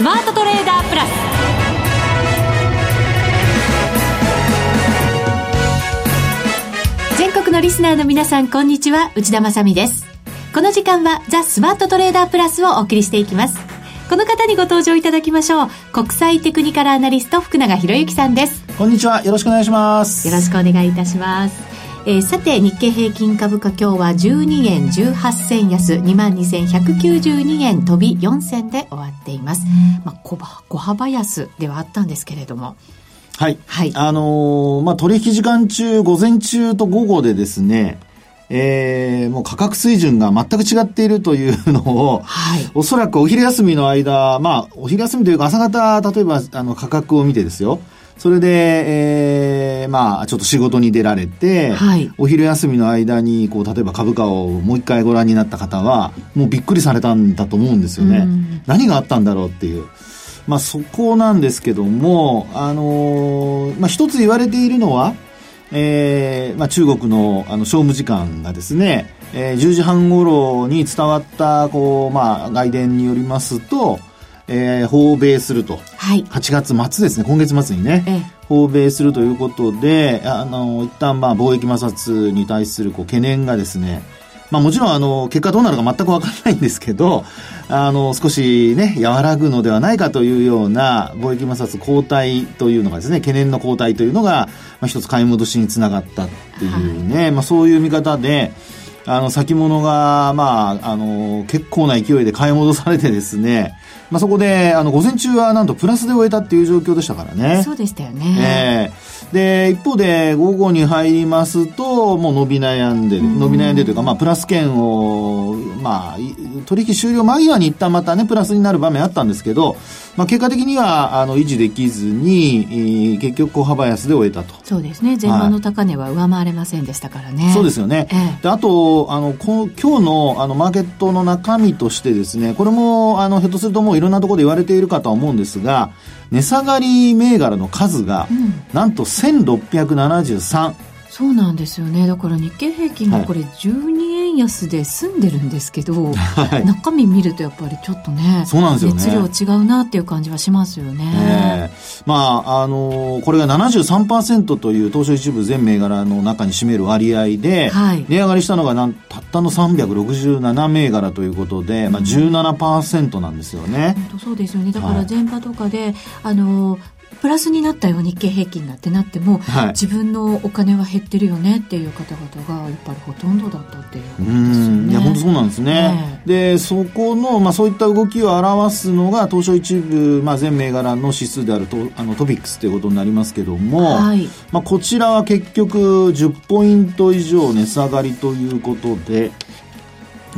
スマートトレーダープラス。全国のリスナーの皆さんこんにちは。内田まさです。この時間はザ・スマートトレーダープラスをお送りしていきます。この方にご登場いただきましょう。国際テクニカルアナリスト福永博之さんです。こんにちは。よろしくお願いします。よろしくお願いいたしますえー、さて日経平均株価今日は12円18銭安22,192円飛び4銭で終わっています、まあ、小小幅安ではあったんですけれども。はい、はい、あのー、まあ、取引時間中午前中と午後でですねえー、もう価格水準が全く違っているというのを、はい、おそらくお昼休みの間、まあ、お昼休みというか朝方、例えば、あの、価格を見てですよ。それで、えー、まあ、ちょっと仕事に出られて、はい、お昼休みの間に、こう、例えば株価をもう一回ご覧になった方は、もうびっくりされたんだと思うんですよね。何があったんだろうっていう。まあ、そこなんですけども、あのー、まあ、一つ言われているのは、えー、まあ、中国のあの商務時間がですね、えー、10時半頃に伝わった、こう、まあ、外伝によりますと、えー、訪米すると。はい。8月末ですね、今月末にね。ええ、訪米するということで、あの、一旦まあ貿易摩擦に対するこう懸念がですね、まあもちろんあの、結果どうなるか全くわからないんですけど、あの、少しね、和らぐのではないかというような貿易摩擦後退というのがですね、懸念の後退というのが、まあ一つ買い戻しにつながったっていうね、はい、まあそういう見方で、あの、先物が、まあ、あの、結構な勢いで買い戻されてですね、まあ、そこで、あの、午前中はなんとプラスで終えたっていう状況でしたからね。そうでしたよね。えー、で、一方で、午後に入りますと、もう伸び悩んでる、伸び悩んでるというか、まあ、プラス圏を、まあ、取引終了間際に一旦またね、プラスになる場面あったんですけど、まあ、結果的には、あの、維持できずに、えー、結局小幅安で終えたと。そうですね。前半の高値は上回れませんでしたからね。はい、そうですよね。えー、であと、あの、こ今日の、あの、マーケットの中身としてですね、これも、あの、ひょっとするともういろんなところで言われているかとは思うんですが、値下がり銘柄の数が、うん、なんと1673。そうなんですよね。だから日経平均がこれ12円安で済んでるんですけど、はい、中身見るとやっぱりちょっとねそうなんですよね。熱量違うなっていう感じはしますよね、まああのー、これが73%という東証一部全銘柄の中に占める割合で、はい、値上がりしたのがなんたったの367銘柄ということで、まあ、17%なんですよね、本当そうですよね。だから前場とかで、はい、あのープラスになったよ日経平均がってなっても、はい、自分のお金は減ってるよねっていう方々がやっぱりほとんどだったっていうことですよね。いや本当そうなんですね。でそこのまあそういった動きを表すのが東証一部まあ全銘柄の指数であるとあのトピックスということになりますけども、はい、まあこちらは結局10ポイント以上値下がりということで。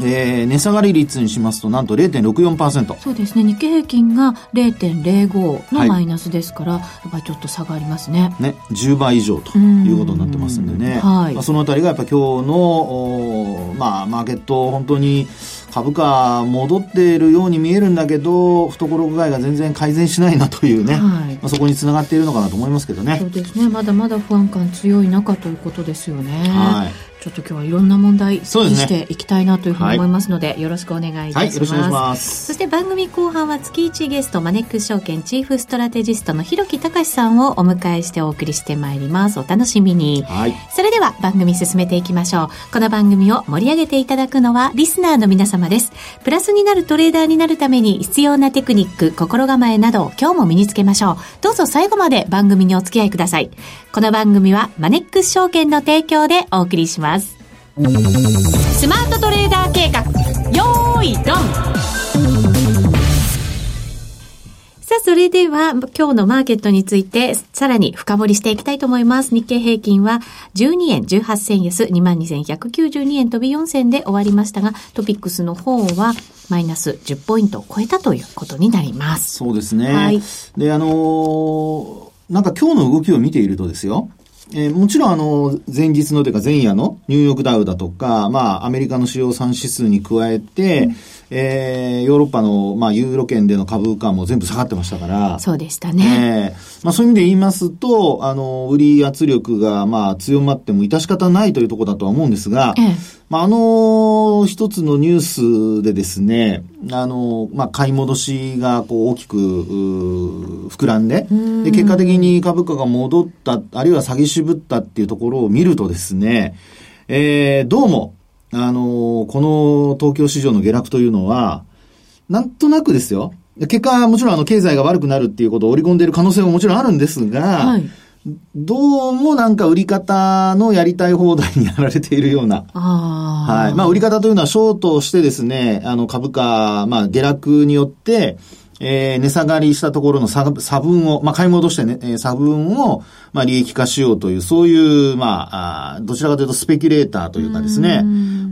えー、値下がり率にしますと、なんと0.64%。そうですね。日経平均が0.05のマイナスですから、はい、やっぱりちょっと差がありますね。ね、10倍以上ということになってますんでね。はい。まあ、そのあたりがやっぱ今日の、まあ、マーケット、本当に株価戻っているように見えるんだけど、懐具合が全然改善しないなというね、はい、まあ、そこにつながっているのかなと思いますけどね。そうですね。まだまだ不安感強い中ということですよね。はい。ちょっと今日はいろんな問題にしていきたいなというふうに思いますので、でねはい、よろしくお願いいたします。はい、ます。そして番組後半は月1ゲスト、マネックス証券チーフストラテジストの広木隆さんをお迎えしてお送りしてまいります。お楽しみに。はい。それでは番組進めていきましょう。この番組を盛り上げていただくのはリスナーの皆様です。プラスになるトレーダーになるために必要なテクニック、心構えなどを今日も身につけましょう。どうぞ最後まで番組にお付き合いください。この番組はマネックス証券の提供でお送りします。スマートトレーダー計画よーいドンさあ、それでは、今日のマーケットについて、さらに深掘りしていきたいと思います。日経平均は、12円18銭安、22,192円飛び4銭で終わりましたが、トピックスの方は、マイナス10ポイントを超えたということになります。そうですね。はい。で、あのー、なんか今日の動きを見ているとですよ、えー、もちろんあの、前日のというか前夜のニューヨークダウだとか、まあ、アメリカの主要産指数に加えて、うん、えー、ヨーロッパの、まあ、ユーロ圏での株価も全部下がってましたから。そうでしたね。えー、まあ、そういう意味で言いますと、あの、売り圧力が、まあ、強まっても致し方ないというところだとは思うんですが、ええ、まあ、あのの一つのニュースでですね、あの、まあ、買い戻しがこう大きく、膨らんで、で、結果的に株価が戻った、あるいは詐欺渋ったっていうところを見るとですね、えー、どうも、あの、この東京市場の下落というのは、なんとなくですよ。結果はもちろんあの経済が悪くなるっていうことを織り込んでいる可能性ももちろんあるんですが、はい、どうもなんか売り方のやりたい放題にやられているような。はい。まあ売り方というのはショートしてですね、あの株価、まあ下落によって、えー、値下がりしたところの差差分を、まあ、買い戻してね、えー、差分を、まあ、利益化しようという、そういう、まあ、あどちらかというとスペキュレーターというかですね、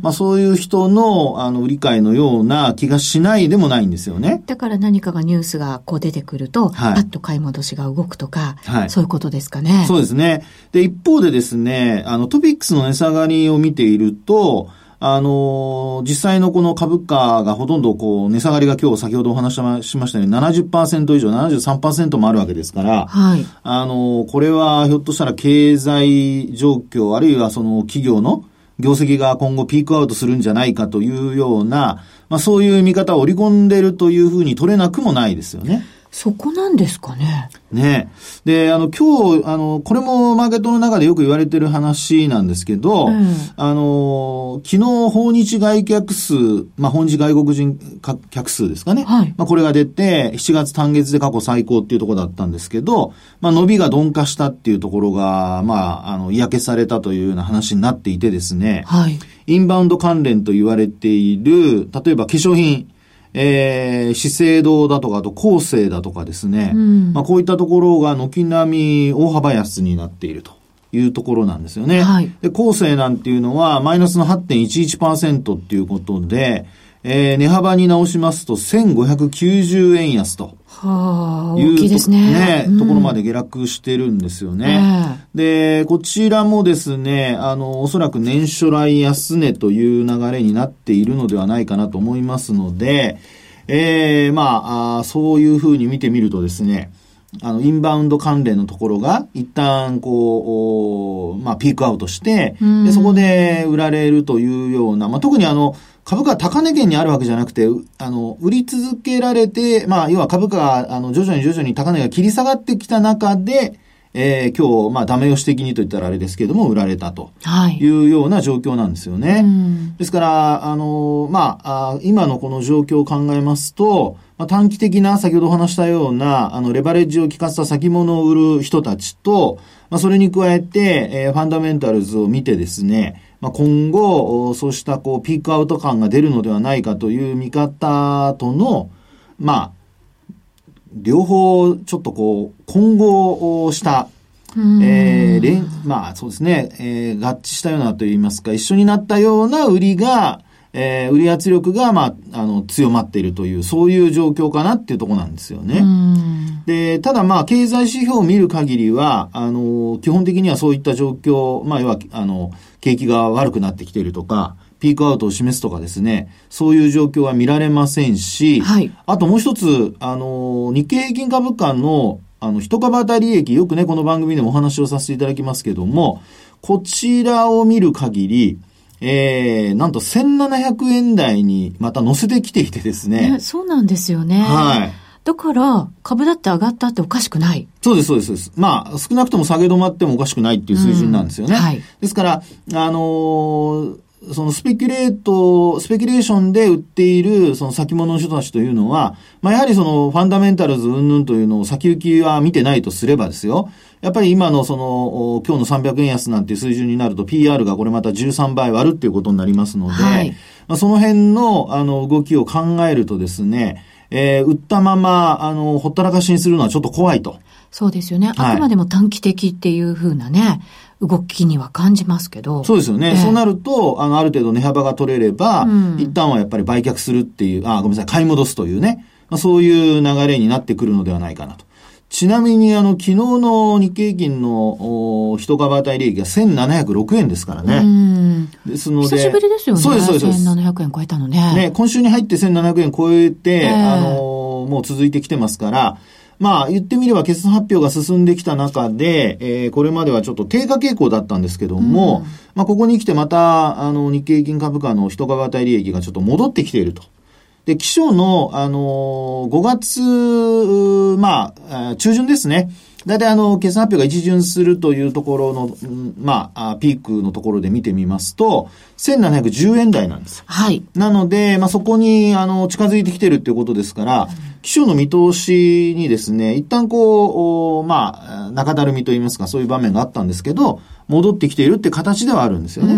まあ、そういう人の、あの、売り買いのような気がしないでもないんですよね。だから何かがニュースがこう出てくると、はい、パッと買い戻しが動くとか、はい、そういうことですかね。そうですね。で、一方でですね、あの、トピックスの値下がりを見ていると、あの、実際のこの株価がほとんどこう、値下がりが今日先ほどお話しましたように70%以上、73%もあるわけですから、はい。あの、これはひょっとしたら経済状況、あるいはその企業の業績が今後ピークアウトするんじゃないかというような、まあそういう見方を織り込んでるというふうに取れなくもないですよね。そこなんですかね。ねで、あの、今日、あの、これもマーケットの中でよく言われてる話なんですけど、うん、あの、昨日、訪日外客数、まあ、訪日外国人客数ですかね。はい。まあ、これが出て、7月単月で過去最高っていうところだったんですけど、まあ、伸びが鈍化したっていうところが、まあ、あの、嫌気されたというような話になっていてですね、はい。インバウンド関連と言われている、例えば化粧品、えー、資生堂だとか、あと厚生だとかですね、うん、まあこういったところが軒並み大幅安になっていると。いうところなんですよね。はい、で、厚生なんていうのはマイナスの8.11%っていうことで、えー、値幅に直しますと1590円安と。はあ、大きいですね。ね、うん、ところまで下落してるんですよね。で、こちらもですね、あの、おそらく年初来安値という流れになっているのではないかなと思いますので、ええー、まああ、そういうふうに見てみるとですね、あの、インバウンド関連のところが、一旦、こう、まあ、ピークアウトして、で、そこで売られるというような、まあ、特にあの、株価は高値圏にあるわけじゃなくて、あの、売り続けられて、まあ、要は株価が、あの、徐々に徐々に高値が切り下がってきた中で、えー、今日、まあ、ダメ押し的にと言ったらあれですけれども、売られたというような状況なんですよね。はい、ですから、あの、まあ、今のこの状況を考えますと、まあ、短期的な、先ほどお話したような、あの、レバレッジを効かせた先物を売る人たちと、まあ、それに加えて、えー、ファンダメンタルズを見てですね、まあ、今後、そうしたこうピークアウト感が出るのではないかという見方との、まあ、両方ちょっとこう混合した、えー、連、まあそうですね、えー、合致したようなといいますか、一緒になったような売りが、えー、売り圧力が、まあ、あの、強まっているという、そういう状況かなっていうところなんですよね。で、ただまあ、経済指標を見る限りは、あの、基本的にはそういった状況、まあ、要は、あの、景気が悪くなってきているとか、ピークアウトを示すとかですね、そういう状況は見られませんし、はい、あともう一つ、あの、日経平均株価の、あの、一株当たり利益、よくね、この番組でもお話をさせていただきますけども、こちらを見る限り、えー、なんと1700円台にまた乗せてきていてですね。そうなんですよね。はい。だから、株だって上がったっておかしくない。そうです、そうです。まあ、少なくとも下げ止まってもおかしくないっていう水準なんですよね。うん、はい。ですから、あのー、そのスペキュレート、スペキュレーションで売っているその先物の人たちというのは、まあやはりそのファンダメンタルズ云々というのを先行きは見てないとすればですよ。やっぱり今のその、今日の300円安なんていう水準になると PR がこれまた13倍割るっていうことになりますので、はい、まあその辺のあの動きを考えるとですね、えー、売ったまま、あの、ほったらかしにするのはちょっと怖いと。そうですよね。あくまでも短期的っていうふうなね、動きには感じますけど。そうですよね。えー、そうなると、あの、ある程度値幅が取れれば、うん、一旦はやっぱり売却するっていう、あ、ごめんなさい、買い戻すというね、まあ、そういう流れになってくるのではないかなと。ちなみに、あの、昨日の日経平均の一株当たり利益が1706円ですからね。ですので。久しぶりですよね。そうです、そうです。1700円超えたのね。ね、今週に入って1700円超えて、えー、あの、もう続いてきてますから、まあ言ってみれば決算発表が進んできた中で、えー、これまではちょっと低下傾向だったんですけども、うん、まあここに来てまた、あの、日経平均株価の一株当たり利益がちょっと戻ってきていると。で、気象の、あのー、5月、まあ、中旬ですね。大体あの、決算発表が一巡するというところの、まあ、ピークのところで見てみますと、1710円台なんです。はい。なので、まあ、そこに、あの、近づいてきてるっていうことですから、気象の見通しにですね、一旦こう、まあ、中だるみといいますか、そういう場面があったんですけど、戻ってきているって形ではあるんですよね。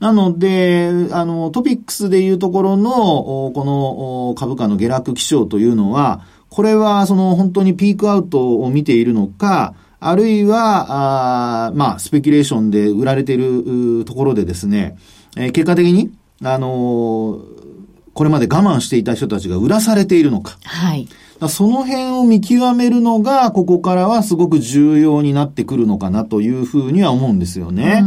なので、あの、トピックスでいうところの、この株価の下落気象というのは、これはその本当にピークアウトを見ているのか、あるいは、あまあ、スペキュレーションで売られているところでですね、えー、結果的に、あのー、これまで我慢していた人たちが売らされているのか。はい。その辺を見極めるのが、ここからはすごく重要になってくるのかなというふうには思うんですよね。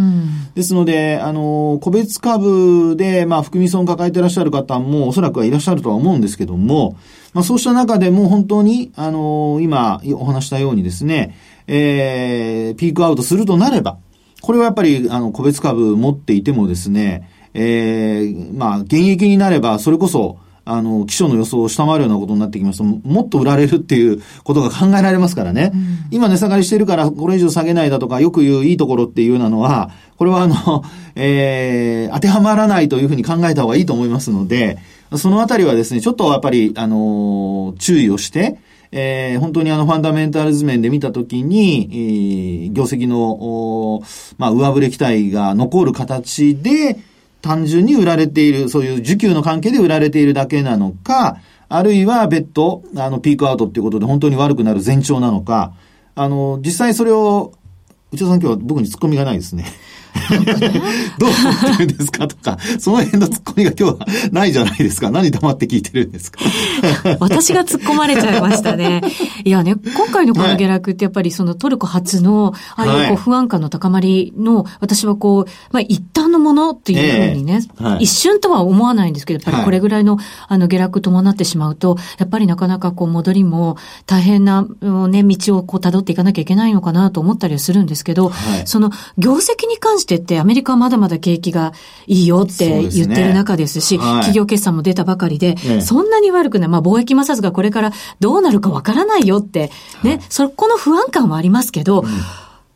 ですので、あの、個別株で、まあ、含み損を抱えていらっしゃる方もおそらくはいらっしゃるとは思うんですけども、まあ、そうした中でも本当に、あの、今お話したようにですね、えー、ピークアウトするとなれば、これはやっぱり、あの、個別株持っていてもですね、えー、まあ、現役になれば、それこそ、あの、基礎の予想を下回るようなことになってきますと、もっと売られるっていうことが考えられますからね。うん、今値下がりしてるから、これ以上下げないだとか、よく言ういいところっていうようなのは、これはあの、えー、当てはまらないというふうに考えた方がいいと思いますので、そのあたりはですね、ちょっとやっぱり、あの、注意をして、えー、本当にあのファンダメンタルズ面で見たときに、えー、業績の、まあ、上振れ期待が残る形で、単純に売られている、そういう需給の関係で売られているだけなのか、あるいは別途、あの、ピークアウトっていうことで本当に悪くなる前兆なのか、あの、実際それを、内田さん今日は僕に突っ込みがないですね。どう思ってるんですかとか、その辺の突っ込みが今日はないじゃないですか。何黙って聞いてるんですか。私が突っ込まれちゃいましたね。いやね、今回のこの下落ってやっぱりそのトルコ初の、ああいうこう不安感の高まりの、私はこう、まあ一旦のものっていうふうにね、えーはい、一瞬とは思わないんですけど、やっぱりこれぐらいのあの下落伴ってしまうと、やっぱりなかなかこう戻りも大変なね、道をこう辿っていかなきゃいけないのかなと思ったりはするんですけど、はい、その業績に関してってアメリカはまだまだ景気がいいよって言ってる中ですし、すねはい、企業決算も出たばかりで、そんなに悪くない。まあ貿易摩擦がこれからどうなるかわからないよって、ね、はい、そこの不安感はありますけど、うん、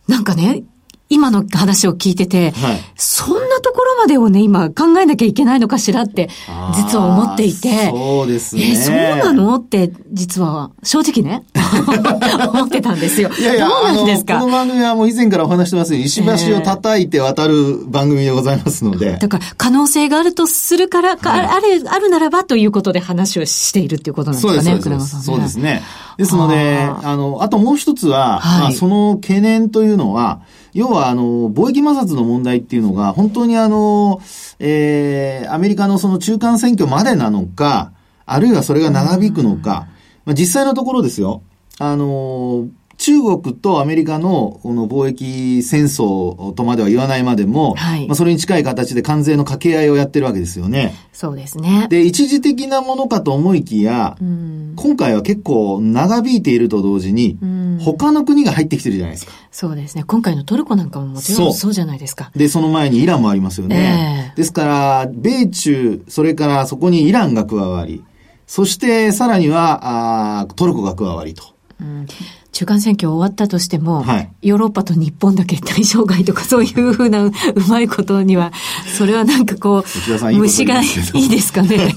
なんかね、今の話を聞いてて、はい、そんなところまでをね、今考えなきゃいけないのかしらって、実は思っていて。そうですね。えそうなのって、実は、正直ね、思ってたんですよ。いやいや、どうなんですか？この番組はもう以前からお話してますように、石橋を叩いて渡る番組でございますので。えー、だから、可能性があるとするから、はい、ある、あるならばということで話をしているっていうことなんですかね、さん、ね。そうですね。ですので、あの、あともう一つは、はい、まあ、その懸念というのは、要は、あの、貿易摩擦の問題っていうのが、本当にあの、えー、アメリカのその中間選挙までなのか、あるいはそれが長引くのか、まあ、実際のところですよ。あの、中国とアメリカのこの貿易戦争とまでは言わないまでも、はい、まあそれに近い形で関税の掛け合いをやってるわけですよね。そうですね。で、一時的なものかと思いきや、うん、今回は結構長引いていると同時に、うん、他の国が入ってきてるじゃないですか。そうですね。今回のトルコなんかももちろんそうじゃないですか。で、その前にイランもありますよね。えー、ですから、米中、それからそこにイランが加わり、そしてさらにはあトルコが加わりと。うん中間選挙終わったとしても、はい、ヨーロッパと日本だけ対象外とかそういうふうなうまいことには、それはなんかこう、虫がいいですかね。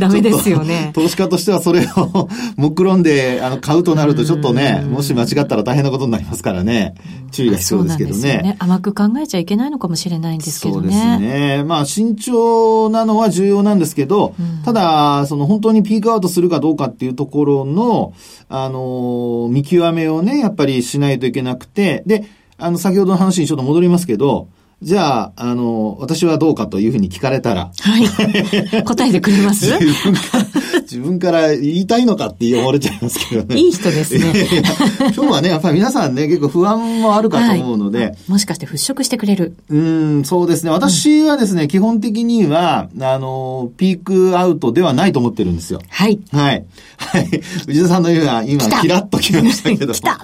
だダメですよね。投資家としてはそれを 目論んであの買うとなるとちょっとね、もし間違ったら大変なことになりますからね、注意が必要ですけどね。ね。甘く考えちゃいけないのかもしれないんですけどね。そうですね。まあ慎重なのは重要なんですけど、うん、ただ、その本当にピークアウトするかどうかっていうところの、あの、見極めをね、やっぱりしないといけなくて、で、あの、先ほどの話にちょっと戻りますけど、じゃあ、あの、私はどうかというふうに聞かれたら。はい。答えてくれます？自分から、自分から言いたいのかって思われちゃいますけどね。いい人ですね。今日はね、やっぱり皆さんね、結構不安もあるかと思うので。はい、もしかして払拭してくれるうん、そうですね。私はですね、うん、基本的には、あの、ピークアウトではないと思ってるんですよ。はい。はい。はい。内田さんの言うのは、今、キラッときましたけど。来た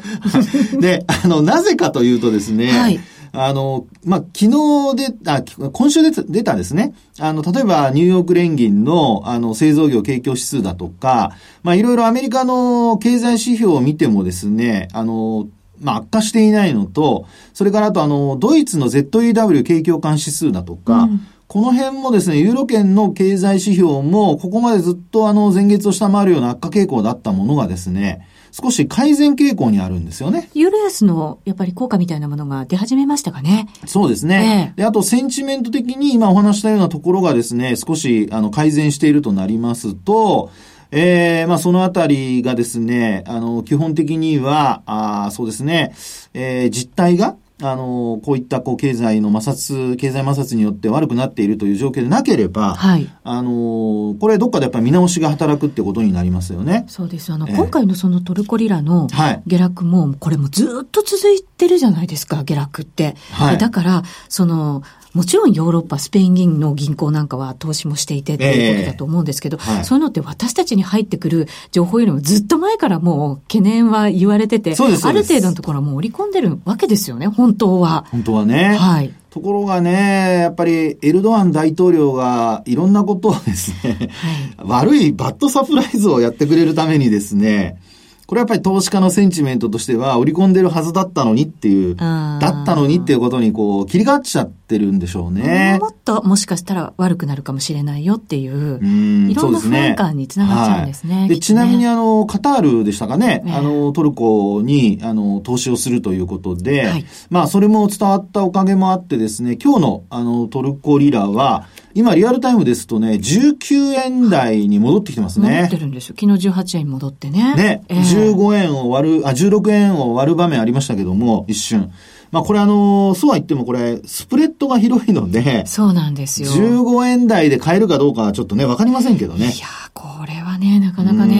で、あの、なぜかというとですね、はいあの、まあ、昨日で、あ、今週で出たですね。あの、例えばニューヨーク連銀の、あの、製造業景況指数だとか、まあ、いろいろアメリカの経済指標を見てもですね、あの、まあ、悪化していないのと、それからあとあの、ドイツの ZEW 景況感指数だとか、うんこの辺もですね、ユーロ圏の経済指標も、ここまでずっとあの、前月を下回るような悪化傾向だったものがですね、少し改善傾向にあるんですよね。ユーロ安のやっぱり効果みたいなものが出始めましたかね？そうですね。ええ、で、あとセンチメント的に今お話したようなところがですね、少しあの改善しているとなりますと、ええー、まあそのあたりがですね、あの、基本的には、あそうですね、えー、実態が、あの、こういったこう経済の摩擦、経済摩擦によって悪くなっているという状況でなければ、はい、あの、これどっかでやっぱり見直しが働くってことになりますよね。そうです。あの、えー、今回のそのトルコリラの下落も、これもずっと続いてるじゃないですか、下落って。はい、だから、その、もちろんヨーロッパ、スペイン銀の銀行なんかは投資もしていてっていうことだと思うんですけど、えーはい、そういうのって私たちに入ってくる情報よりもずっと前からもう懸念は言われてて、ある程度のところはもう織り込んでるわけですよね、本当は。本当はね。はい。ところがね、やっぱりエルドアン大統領がいろんなことをですね、はい、悪いバッドサプライズをやってくれるためにですね、これやっぱり投資家のセンチメントとしては、織り込んでるはずだったのにっていう、だったのにっていうことにこう、切り替わっちゃってるんでしょうね。もっともしかしたら悪くなるかもしれないよっていう、うんいろんな不安感につながっちゃうんですね。はい、で、ね、ちなみにあの、カタールでしたかね、あの、トルコに、あの、投資をするということで、はい、まあ、それも伝わったおかげもあってですね、今日のあの、トルコリラは、今、リアルタイムですとね、19円台に戻ってきてますね。戻ってるんですよ。昨日18円に戻ってね。ね、えー、15円を割る、あ、16円を割る場面ありましたけども、一瞬。まあこれあの、そうは言ってもこれ、スプレッドが広いので、そうなんですよ。15円台で買えるかどうかはちょっとね、わかりませんけどね。いやこれはね、なかなかね。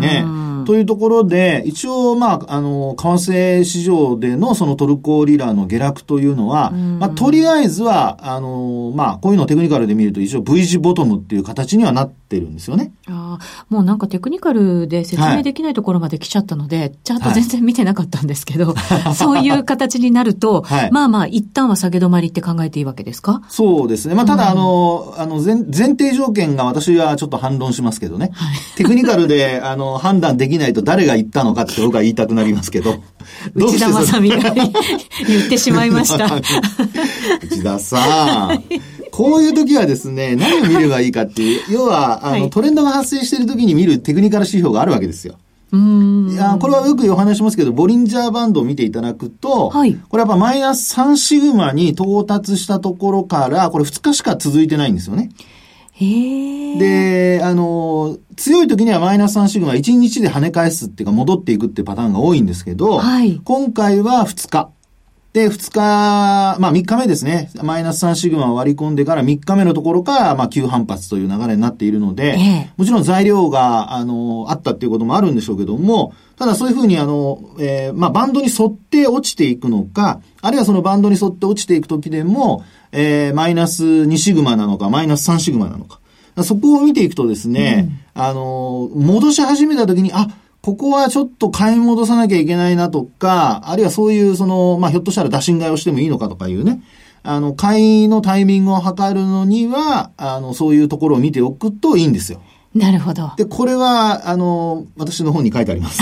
ね。というところで、一応、まあ、あの、為替市場でのそのトルコリラの下落というのは、まあ、とりあえずは、あの、まあ、こういうのをテクニカルで見ると一応 V 字ボトムっていう形にはなってるんですよね。ああ、もうなんかテクニカルで説明できないところまで来ちゃったので、はい、ちゃんと全然見てなかったんですけど、はい、そういう形になると、はい、まあまあ、一旦は下げ止まりって考えていいわけですか？そうですね。まあ、ただ、あの、あの前、前提条件が私はちょっと反論しますけどね。はい、テクニカルで、あの、判断できないと誰が言ったのかって僕は言いたくなりますけど。内田正美が言ってしまいました。内田さん。こういう時はですね、何を見ればいいかっていう、要は、あの、トレンドが発生している時に見るテクニカル指標があるわけですよ。いやこれはよくお話しますけど、ボリンジャーバンドを見ていただくと、はい、これやっぱマイナス3シグマに到達したところから、これ2日しか続いてないんですよね。で、あの、強い時にはマイナス3シグマ1日で跳ね返すっていうか戻っていくっていうパターンが多いんですけど、はい、今回は2日。で、2日、まあ3日目ですね。マイナス3シグマを割り込んでから3日目のところから、まあ急反発という流れになっているので、ええ、もちろん材料が、あの、あったっていうこともあるんでしょうけども、ただそういうふうにあの、えー、まあバンドに沿って落ちていくのか、あるいはそのバンドに沿って落ちていくときでも、えー、マイナス2シグマなのか、マイナス3シグマなのか。そこを見ていくとですね、うん、あの、戻し始めたときに、あ、ここはちょっと買い戻さなきゃいけないなとか、あるいはそういうその、まあ、ひょっとしたら打診買いをしてもいいのかとかいうね、あの、買いのタイミングを測るのには、あの、そういうところを見ておくといいんですよ。なるほど。で、これは、あの、私の本に書いてあります。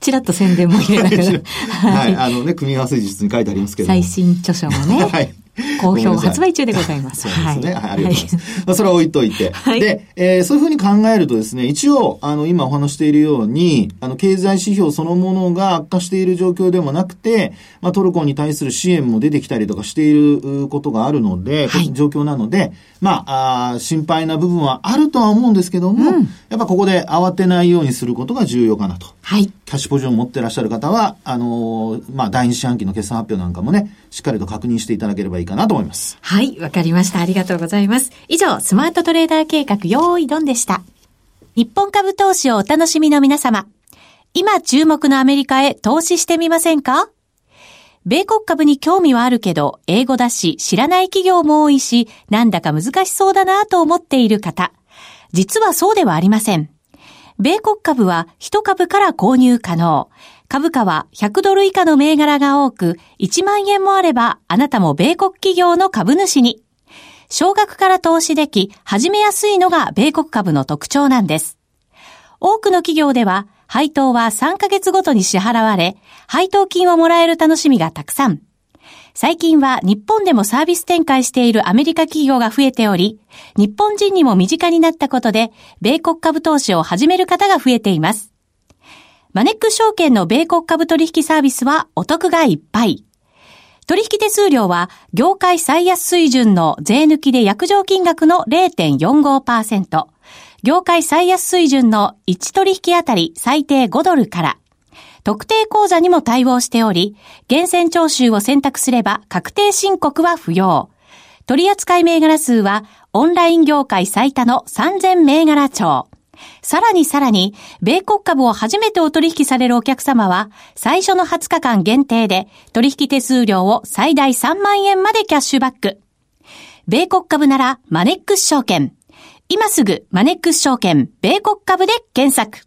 ちらっと宣伝も入れながら。はい。あのね、組み合わせ術に書いてありますけど。最新著書もね。はい。好評発売中でございます。そうですね。はい、ありがとうございます。まあ、それは置いといて。はい、で、えー、そういうふうに考えるとですね、一応、あの、今お話しているように、あの、経済指標そのものが悪化している状況でもなくて、まあ、トルコに対する支援も出てきたりとかしていることがあるので、はい、状況なので、まああ、心配な部分はあるとは思うんですけども、うん、やっぱここで慌てないようにすることが重要かなと。はい。キャッシュポジションを持ってらっしゃる方は、あのー、まあ、第二四半期の決算発表なんかもね、しっかりと確認していただければいいかなと思います。はい、わかりました。ありがとうございます。以上、スマートトレーダー計画、用意ドンでした。日本株投資をお楽しみの皆様。今注目のアメリカへ投資してみませんか？米国株に興味はあるけど、英語だし、知らない企業も多いし、なんだか難しそうだなと思っている方。実はそうではありません。米国株は1株から購入可能。株価は100ドル以下の銘柄が多く、1万円もあれば、あなたも米国企業の株主に。少額から投資でき、始めやすいのが米国株の特徴なんです。多くの企業では、配当は3ヶ月ごとに支払われ、配当金をもらえる楽しみがたくさん。最近は日本でもサービス展開しているアメリカ企業が増えており、日本人にも身近になったことで、米国株投資を始める方が増えています。マネック証券の米国株取引サービスはお得がいっぱい。取引手数料は業界最安水準の税抜きで約定金額の0.45%。業界最安水準の1取引あたり最低5ドルから、特定口座にも対応しており、厳選徴収を選択すれば確定申告は不要。取扱銘柄数はオンライン業界最多の3000銘柄帳。さらにさらに、米国株を初めてお取引されるお客様は、最初の20日間限定で、取引手数料を最大3万円までキャッシュバック。米国株なら、マネックス証券。今すぐマネックス証券米国株で検索。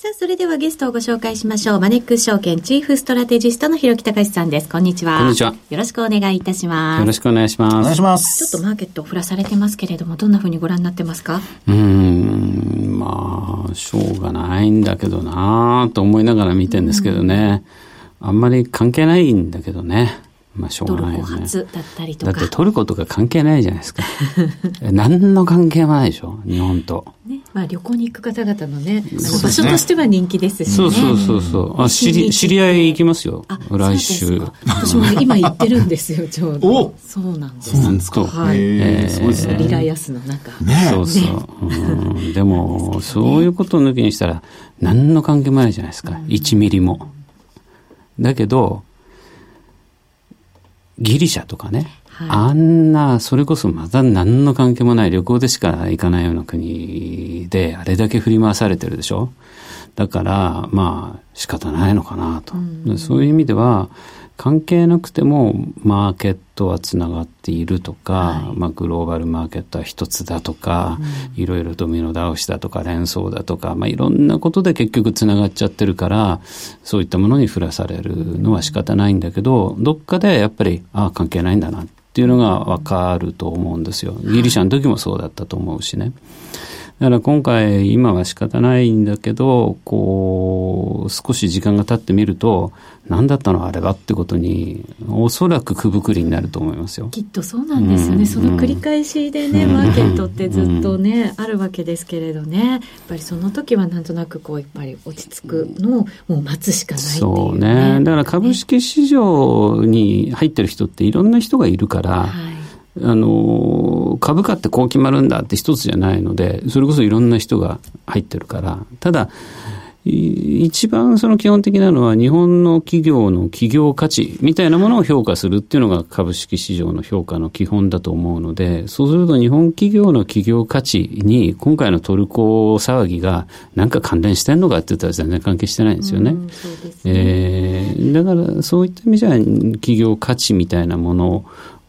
さあ、それではゲストをご紹介しましょう。マネックス証券チーフストラテジストの広木隆さんです。こんにちは。こんにちは。よろしくお願いいたします。よろしくお願いします。お願いします。ちょっとマーケット振らされてますけれども、どんなふうにご覧になってますか？うん、まあ、しょうがないんだけどなと思いながら見てんですけどね。あんまり関係ないんだけどね。まあしょうがないよね。だったりとか。だってトルコとか関係ないじゃないですか。何の関係もないでしょ、日本と。ね、まあ旅行に行く方々のね、あの場所としては人気ですしね。そうそうそうそう。あ、知り、知り合い行きますよ。来週。私も今行ってるんですよ、ちょうど。おそうなんです。そうなんですか。はい。えー、そうですリライアスの中。ねそうそう。でも、そういうことを抜きにしたら、何の関係もないじゃないですか。1ミリも。だけど、ギリシャとかね、はい、あんな、それこそまた何の関係もない旅行でしか行かないような国で、あれだけ振り回されてるでしょ？だから、まあ、仕方ないのかなと。うん、そういう意味では、関係なくてもマーケットはつながっているとか、はい、まあ、グローバルマーケットは一つだとか、うん、いろいろドミノ倒しだとか連想だとか、まあ、いろんなことで結局つながっちゃってるからそういったものに振らされるのは仕方ないんだけどどっかでやっぱりああ関係ないんだなっていうのが分かると思うんですよ。ギリシャの時もそうだったと思うしね。だから今回、今は仕方ないんだけど、こう、少し時間が経ってみると、何だったのあれはってことに、おそらくくぶくりになると思いますよ。きっとそうなんですよね。うん、その繰り返しでね、マーケットってずっとね、あるわけですけれどね。やっぱりその時はなんとなくこう、やっぱり落ち着くのをもう待つしかないっていう、ね、そうね。だから株式市場に入ってる人っていろんな人がいるから、はいあの、株価ってこう決まるんだって一つじゃないので、それこそいろんな人が入ってるから、ただ、一番その基本的なのは日本の企業の企業価値みたいなものを評価するっていうのが株式市場の評価の基本だと思うので、そうすると日本企業の企業価値に今回のトルコ騒ぎが何か関連してんのかって言ったら全然関係してないんですよね。ねえー、だからそういった意味じゃ企業価値みたいなもの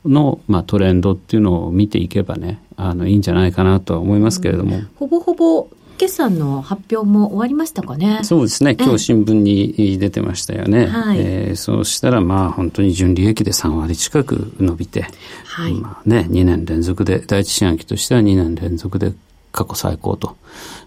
の、まあ、トレンドっていうのを見ていけばね、あの、いいんじゃないかなとは思いますけれども。うん、ほぼほぼ決算の発表も終わりましたかね。そうですね。今日新聞に出てましたよね。はい、えー、そうしたらまあ本当に純利益で3割近く伸びて、はい、まあね、2年連続で、第一四半期としては2年連続で過去最高と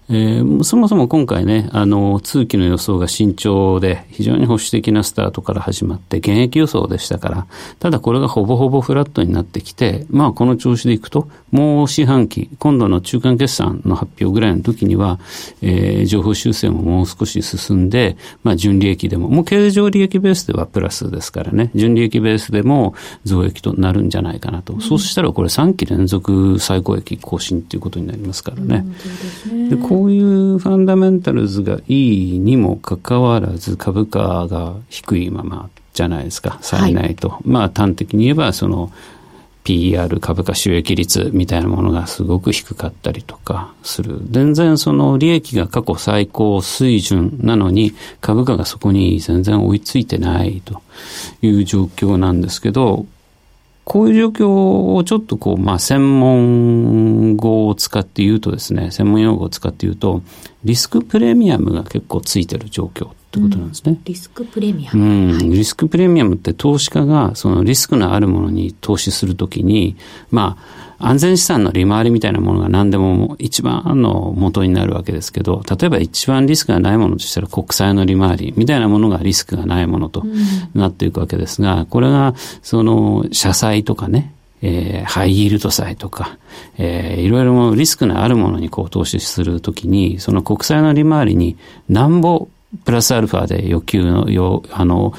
えー、そもそも今回ね、あの、通期の予想が慎重で、非常に保守的なスタートから始まって、現役予想でしたから、ただこれがほぼほぼフラットになってきて、まあこの調子でいくと、もう四半期、今度の中間決算の発表ぐらいの時には、えー、情報修正ももう少し進んで、まあ純利益でも、もう経常利益ベースではプラスですからね、純利益ベースでも増益となるんじゃないかなと。うん、そうしたらこれ3期連続最高益更新ということになりますからね。うん、でこういうファンダメンタルズがいいにもかかわらず株価が低いままじゃないですか、されないと。はい、まあ端的に言えば、その、PR 株価収益率みたいなものがすごく低かったりとかする。全然その利益が過去最高水準なのに株価がそこに全然追いついてないという状況なんですけど、こういう状況をちょっとこう、まあ、専門語を使って言うとですね、専門用語を使って言うと、リスクプレミアムが結構ついてる状況ってことなんですね。うん、リスクプレミアム、うん。はい、リスクプレミアムって投資家がそのリスクのあるものに投資するときに、まあ、安全資産の利回りみたいなものが何でも一番の元になるわけですけど、例えば一番リスクがないものとしたら国債の利回りみたいなものがリスクがないものとなっていくわけですが、これがその社債とかね、えー、ハイイールド債とか、えー、いろいろリスクのあるものにこう投資するときに、その国債の利回りになんぼプラスアルファで要求の、要、あの、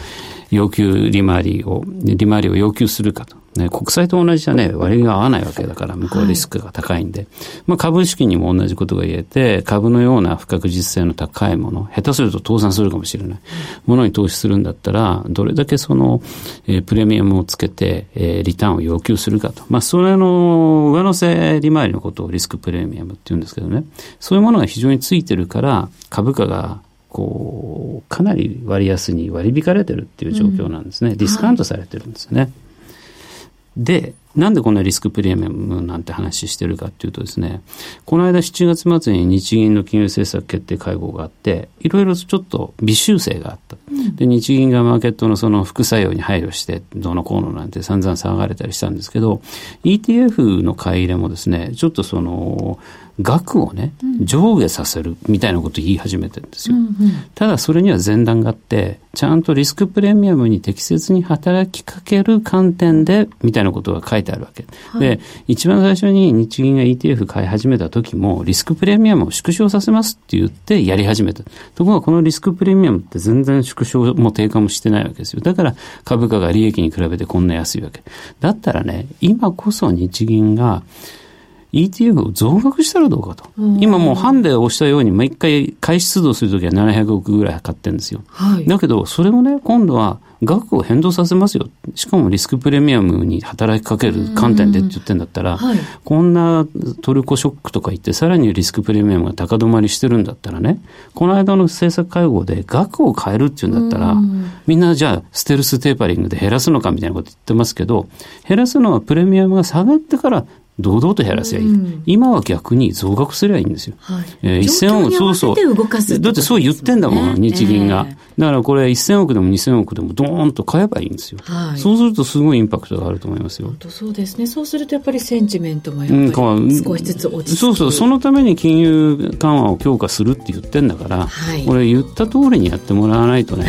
要求利回りを、利回りを要求するかと。ね、国債と同じじゃね、割が合わないわけだから、向こうリスクが高いんで。はい、まあ株式にも同じことが言えて、株のような不確実性の高いもの、下手すると倒産するかもしれないものに投資するんだったら、どれだけその、えー、プレミアムをつけて、えー、リターンを要求するかと。まあそれの上乗せ利回りのことをリスクプレミアムって言うんですけどね。そういうものが非常についてるから、株価がこう、かなり割安に割り引かれてるっていう状況なんですね。うん、ディスカウントされてるんですよね。はいで、なんでこんなリスクプレミアムなんて話してるかっていうとですね、この間7月末に日銀の金融政策決定会合があって、いろいろちょっと微修正があった。で、日銀がマーケットのその副作用に配慮して、どうのこうのなんて散々騒がれたりしたんですけど、ETF の買い入れもですね、ちょっとその、額をね、上下させるみたいなことを言い始めてるんですよ。うんうん、ただそれには前段があって、ちゃんとリスクプレミアムに適切に働きかける観点で、みたいなことが書いてあるわけ。はい、で、一番最初に日銀が ETF 買い始めた時も、リスクプレミアムを縮小させますって言ってやり始めた。ところがこのリスクプレミアムって全然縮小も低下もしてないわけですよ。だから株価が利益に比べてこんな安いわけ。だったらね、今こそ日銀が、ETF を増額したらどうかと。今もうハンデを押したように、毎回開始出動するときは700億ぐらい買ってるんですよ。はい、だけど、それをね、今度は額を変動させますよ。しかもリスクプレミアムに働きかける観点でって言ってんだったら、はい、こんなトルコショックとか言って、さらにリスクプレミアムが高止まりしてるんだったらね、この間の政策会合で額を変えるっていうんだったら、みんなじゃあステルステーパリングで減らすのかみたいなこと言ってますけど、減らすのはプレミアムが下がってから堂々と減らせばいい、うん、今は逆に増額すればいいんですよ。はい、えー、1000億、そうそう。だってそう言ってんだもん、日銀が。えー、だからこれ1000億でも2000億でもドーンと買えばいいんですよ。はい、そうするとすごいインパクトがあると思いますよ。そうですね。そうするとやっぱりセンチメントもやっぱり少しずつ落ち着く、そうそう。そのために金融緩和を強化するって言ってんだから、はい、これ言った通りにやってもらわないとね。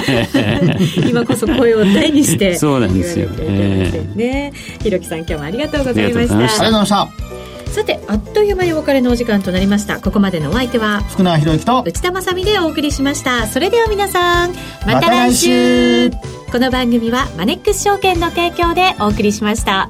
今こそ声を大にして。そうなんですよ。えー、ね。ひろきさん今日もありがとうございました。ありがとうございました。さてあっという間にお別れのお時間となりました。ここまでのお相手は福永博之と内田まさでお送りしました。それでは皆さんまた来週。ま、この番組はマネックス証券の提供でお送りしました。